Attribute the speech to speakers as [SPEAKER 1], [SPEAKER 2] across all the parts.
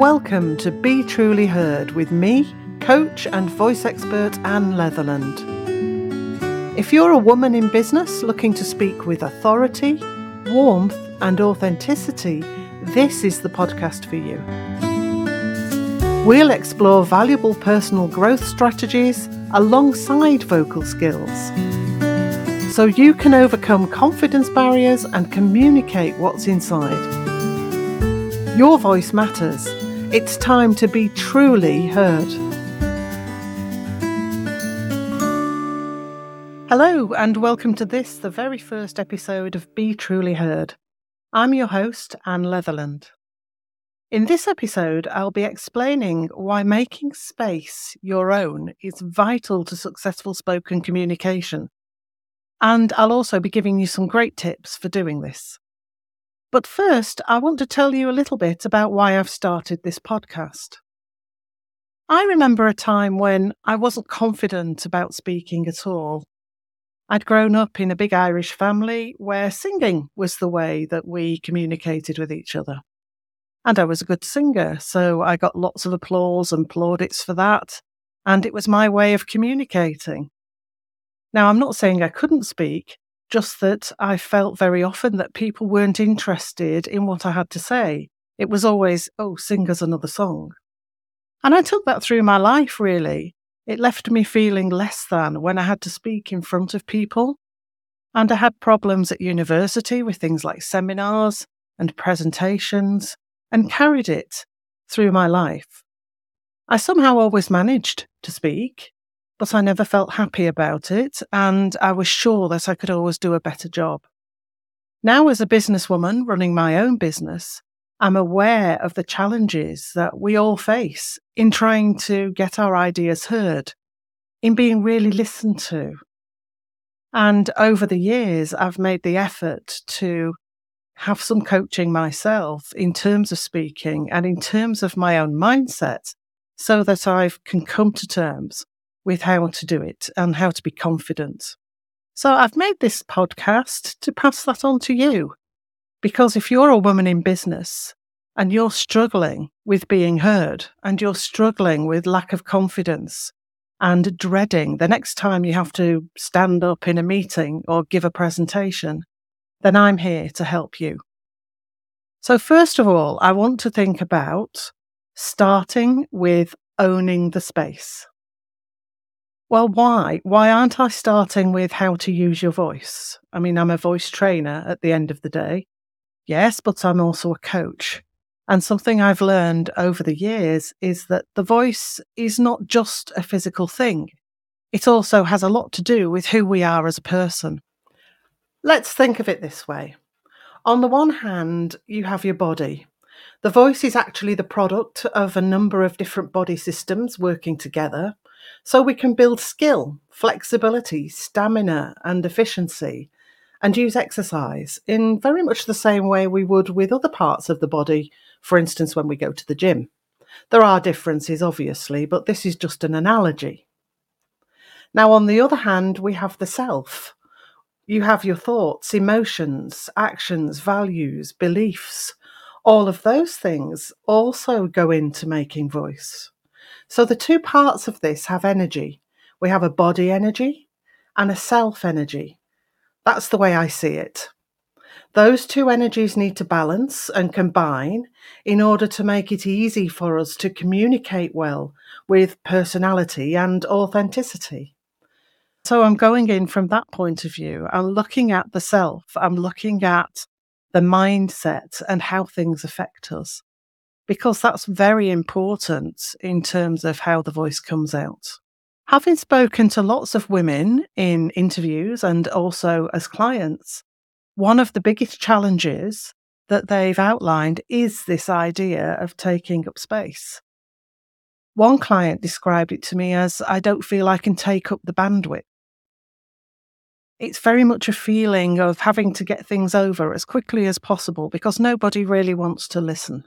[SPEAKER 1] Welcome to Be Truly Heard with me, coach and voice expert Anne Leatherland. If you're a woman in business looking to speak with authority, warmth, and authenticity, this is the podcast for you. We'll explore valuable personal growth strategies alongside vocal skills so you can overcome confidence barriers and communicate what's inside. Your voice matters. It's time to be truly heard. Hello, and welcome to this, the very first episode of Be Truly Heard. I'm your host, Anne Leatherland. In this episode, I'll be explaining why making space your own is vital to successful spoken communication and I'll also be giving you some great tips for doing this. But first, I want to tell you a little bit about why I've started this podcast. I remember a time when I wasn't confident about speaking at all. I'd grown up in a big Irish family where singing was the way that we communicated with each other. And I was a good singer, so I got lots of applause and plaudits for that. And it was my way of communicating. Now, I'm not saying I couldn't speak, just that I felt very often that people weren't interested in what I had to say. It was always, oh, sing us another song. And I took that through my life, really. It left me feeling less than when I had to speak in front of people. And I had problems at university with things like seminars and presentations and carried it through my life. I somehow always managed to speak, but I never felt happy about it, and I was sure that I could always do a better job. Now, as a businesswoman running my own business, I'm aware of the challenges that we all face in trying to get our ideas heard, in being really listened to. And over the years, I've made the effort to have some coaching myself in terms of speaking and in terms of my own mindset so that I can come to terms with how to do it and how to be confident. So I've made this podcast to pass that on to you. Because if you're a woman in business and you're struggling with being heard and you're struggling with lack of confidence and dreading the next time you have to stand up in a meeting or give a presentation, then I'm here to help you. So, first of all, I want to think about starting with owning the space. Well, why? Why aren't I starting with how to use your voice? I mean, I'm a voice trainer at the end of the day. Yes, but I'm also a coach. And something I've learned over the years is that the voice is not just a physical thing. It also has a lot to do with who we are as a person. Let's think of it this way. On the one hand, you have your body. The voice is actually the product of a number of different body systems working together so we can build skill, flexibility, stamina, and efficiency, and use exercise in very much the same way we would with other parts of the body, for instance, when we go to the gym. There are differences, obviously, but this is just an analogy. Now, on the other hand, we have the self. You have your thoughts, emotions, actions, values, beliefs. All of those things also go into making voice. So the two parts of this have energy. We have a body energy and a self energy. That's the way I see it. Those two energies need to balance and combine in order to make it easy for us to communicate well with personality and authenticity. So I'm going in from that point of view. I'm looking at the self, I'm looking at the mindset and how things affect us because that's very important in terms of how the voice comes out. Having spoken to lots of women in interviews and also as clients, one of the biggest challenges that they've outlined is this idea of taking up space. One client described it to me as I don't feel I can take up the bandwidth. It's very much a feeling of having to get things over as quickly as possible because nobody really wants to listen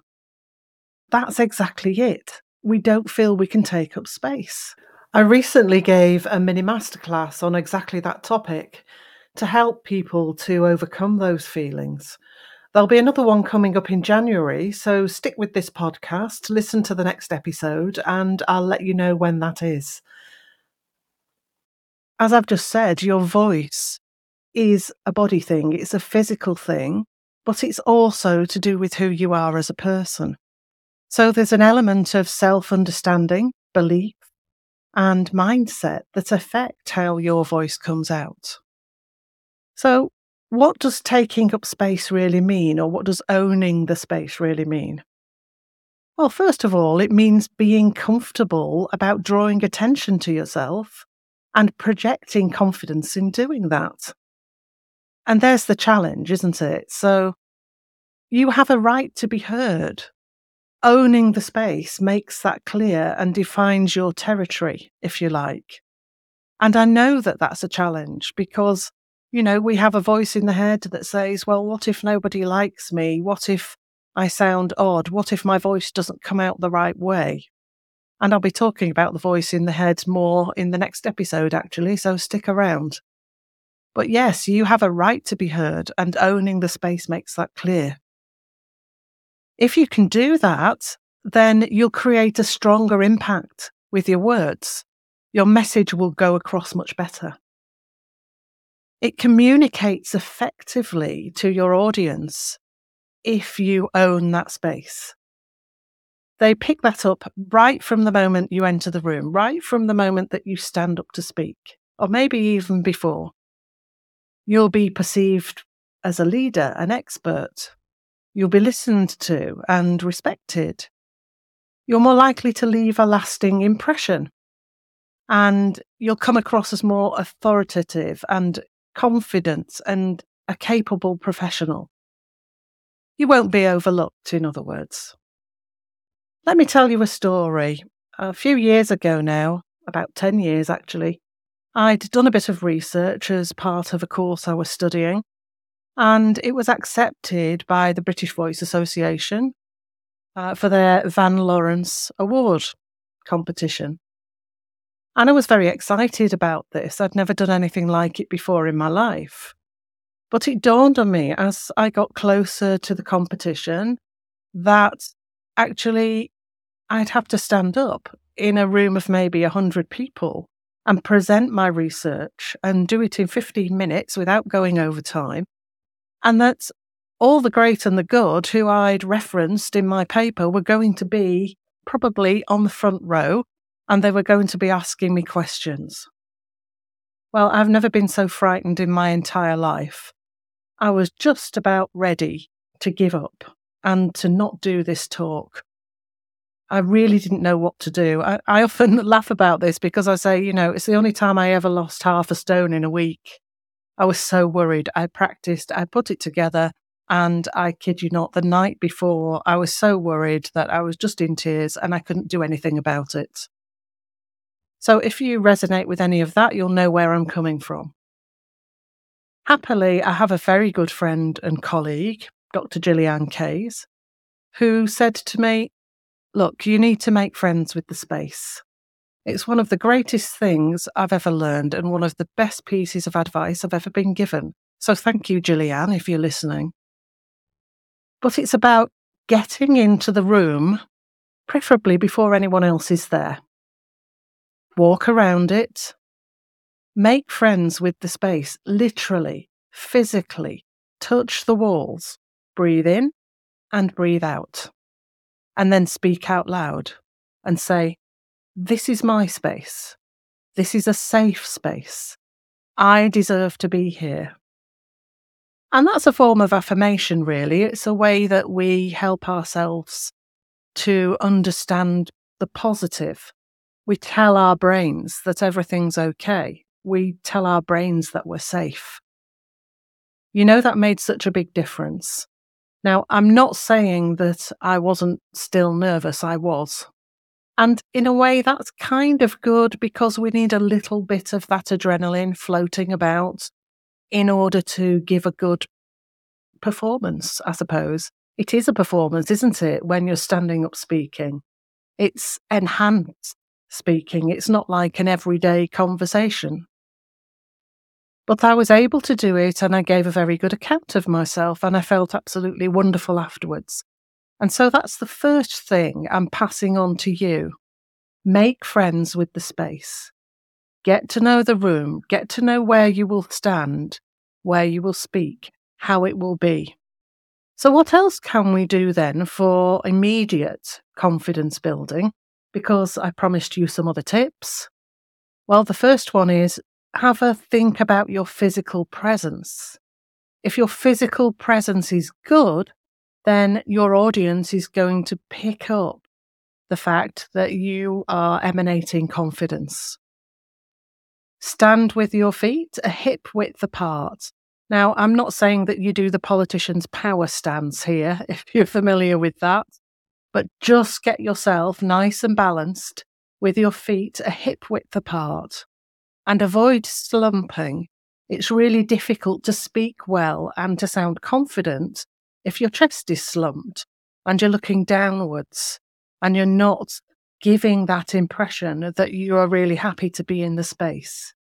[SPEAKER 1] that's exactly it. We don't feel we can take up space. I recently gave a mini masterclass on exactly that topic to help people to overcome those feelings. There'll be another one coming up in January, so stick with this podcast, listen to the next episode, and I'll let you know when that is. As I've just said, your voice is a body thing, it's a physical thing, but it's also to do with who you are as a person. So there's an element of self understanding, belief, and mindset that affect how your voice comes out. So, what does taking up space really mean, or what does owning the space really mean? Well, first of all, it means being comfortable about drawing attention to yourself and projecting confidence in doing that. And there's the challenge, isn't it? So you have a right to be heard. Owning the space makes that clear and defines your territory, if you like. And I know that that's a challenge because you know, we have a voice in the head that says, well, what if nobody likes me? What if I sound odd? What if my voice doesn't come out the right way? And I'll be talking about the voice in the head more in the next episode, actually, so stick around. But yes, you have a right to be heard, and owning the space makes that clear. If you can do that, then you'll create a stronger impact with your words. Your message will go across much better it communicates effectively to your audience if you own that space. They pick that up right from the moment you enter the room, right from the moment that you stand up to speak, or maybe even before. You'll be perceived as a leader, an expert. You'll be listened to and respected. You're more likely to leave a lasting impression. And you'll come across as more authoritative and confident and a capable professional. You won't be overlooked, in other words. Let me tell you a story. A few years ago now, about 10 years actually, I'd done a bit of research as part of a course I was studying, and it was accepted by the British Voice Association uh, for their Van Lawrence Award competition. And I was very excited about this. I'd never done anything like it before in my life. But it dawned on me as I got closer to the competition that actually I'd have to stand up in a room of maybe 100 people and present my research and do it in 15 minutes without going over time. And that all the great and the good who I'd referenced in my paper were going to be probably on the front row and they were going to be asking me questions. Well, I've never been so frightened in my entire life. I was just about ready to give up and to not do this talk. I really didn't know what to do. I, I, often laugh about this because I say, you know, it's the only time I ever lost half a stone in a week. I was so worried. I practiced, I put it together, and I kid you not, the night before, I was so worried that I was just in tears and I couldn't do anything about it. So if you resonate with any of that, you'll know where I'm coming from. Happily, I have a very good friend and colleague, Dr. Gillian Kayes, who said to me, Look, you need to make friends with the space. It's one of the greatest things I've ever learned and one of the best pieces of advice I've ever been given. So thank you, Gillian, if you're listening. But it's about getting into the room, preferably before anyone else is there walk around it, make friends with the space, literally, physically, touch the walls, breathe in and breathe out. And then speak out loud and say, This is my space. This is a safe space. I deserve to be here. And that's a form of affirmation, really. It's a way that we help ourselves to understand the positive we tell our brains that everything's okay. We tell our brains that we're safe. You know, that made such a big difference. Now, I'm not saying that I wasn't still nervous, I was. And in a way, that's kind of good because we need a little bit of that adrenaline floating about in order to give a good performance, I suppose. It is a performance, isn't it, when you're standing up speaking? It's enhanced speaking. It's not like an everyday conversation. But I was able to do it and I gave a very good account of myself and I felt absolutely wonderful afterwards. And so that's the first thing I'm passing on to you. Make friends with the space. Get to know the room, get to know where you will stand, where you will speak, how it will be. So, what else can we do then for immediate confidence building? Because I promised you some other tips. Well, the first one is have a think about your physical presence. If your physical presence is good, then your audience is going to pick up the fact that you are emanating confidence. Stand with your feet a hip width apart. Now, I'm not saying that you do the politician's power stance here, if you're familiar with that, but just get yourself nice and balanced with your feet a hip width apart and avoid slumping. It's really difficult to speak well and to sound confident if your chest is slumped and you're looking downwards and you're not giving that impression that you are really happy to be in the space.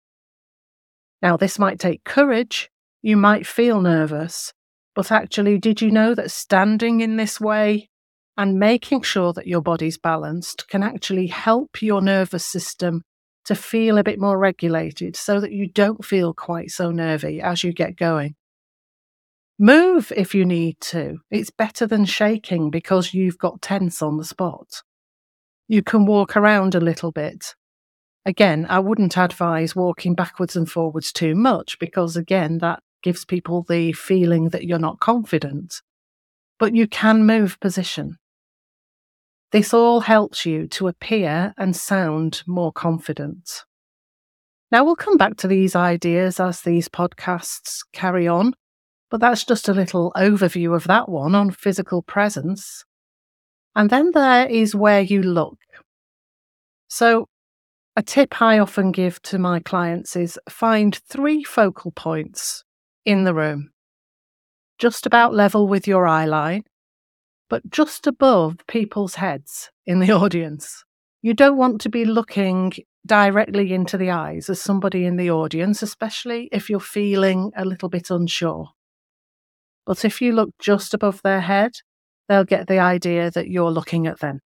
[SPEAKER 1] Now, this might take courage. You might feel nervous, but actually, did you know that standing in this way and making sure that your body's balanced can actually help your nervous system to feel a bit more regulated so that you don't feel quite so nervy as you get going? Move if you need to. It's better than shaking because you've got tense on the spot. You can walk around a little bit. Again, I wouldn't advise walking backwards and forwards too much because, again, that gives people the feeling that you're not confident. But you can move position. This all helps you to appear and sound more confident. Now, we'll come back to these ideas as these podcasts carry on. But that's just a little overview of that one on physical presence. And then there is where you look. So, a tip I often give to my clients is find three focal points in the room, just about level with your eye line, but just above people's heads in the audience. You don't want to be looking directly into the eyes of somebody in the audience, especially if you're feeling a little bit unsure. But if you look just above their head, they'll get the idea that you're looking at them.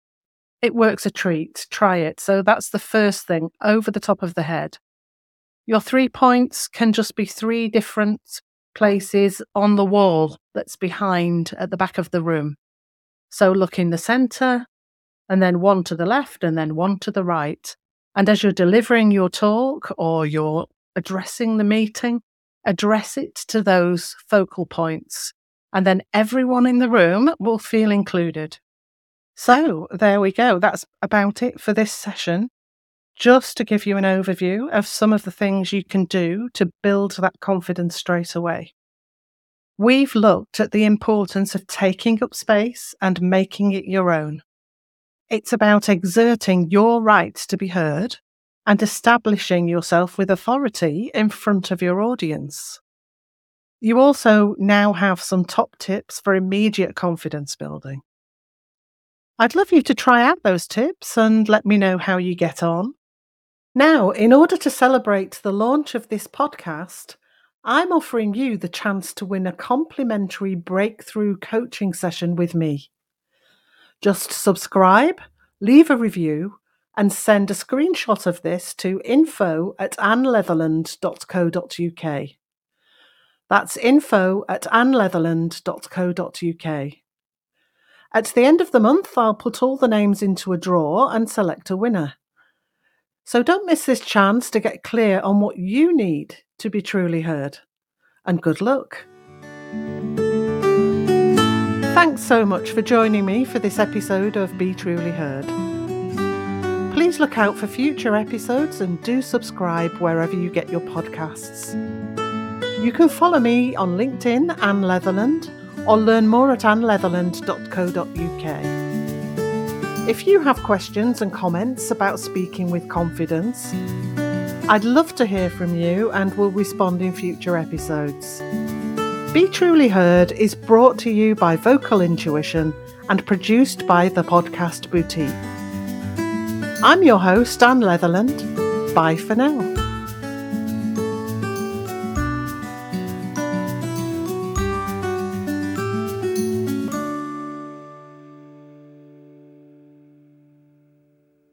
[SPEAKER 1] It works a treat. Try it. So that's the first thing over the top of the head. Your three points can just be three different places on the wall that's behind at the back of the room. So look in the center, and then one to the left, and then one to the right. And as you're delivering your talk or you're addressing the meeting, address it to those focal points, and then everyone in the room will feel included. So, there we go. That's about it for this session. Just to give you an overview of some of the things you can do to build that confidence straight away. We've looked at the importance of taking up space and making it your own. It's about exerting your right to be heard and establishing yourself with authority in front of your audience. You also now have some top tips for immediate confidence building. I'd love you to try out those tips and let me know how you get on. Now, in order to celebrate the launch of this podcast, I'm offering you the chance to win a complimentary breakthrough coaching session with me. Just subscribe, leave a review, and send a screenshot of this to info at annleatherland.co.uk. That's info at annleatherland.co.uk. At the end of the month, I'll put all the names into a draw and select a winner. So don't miss this chance to get clear on what you need to be truly heard. And good luck. Thanks so much for joining me for this episode of Be Truly Heard. Please look out for future episodes and do subscribe wherever you get your podcasts. You can follow me on LinkedIn, Anne Leatherland, or learn more at annleatherland.co.uk. If you have questions and comments about speaking with confidence, I'd love to hear from you and will respond in future episodes. Be Truly Heard is brought to you by Vocal Intuition and produced by the Podcast Boutique. I'm your host, Anne Leatherland. Bye for now.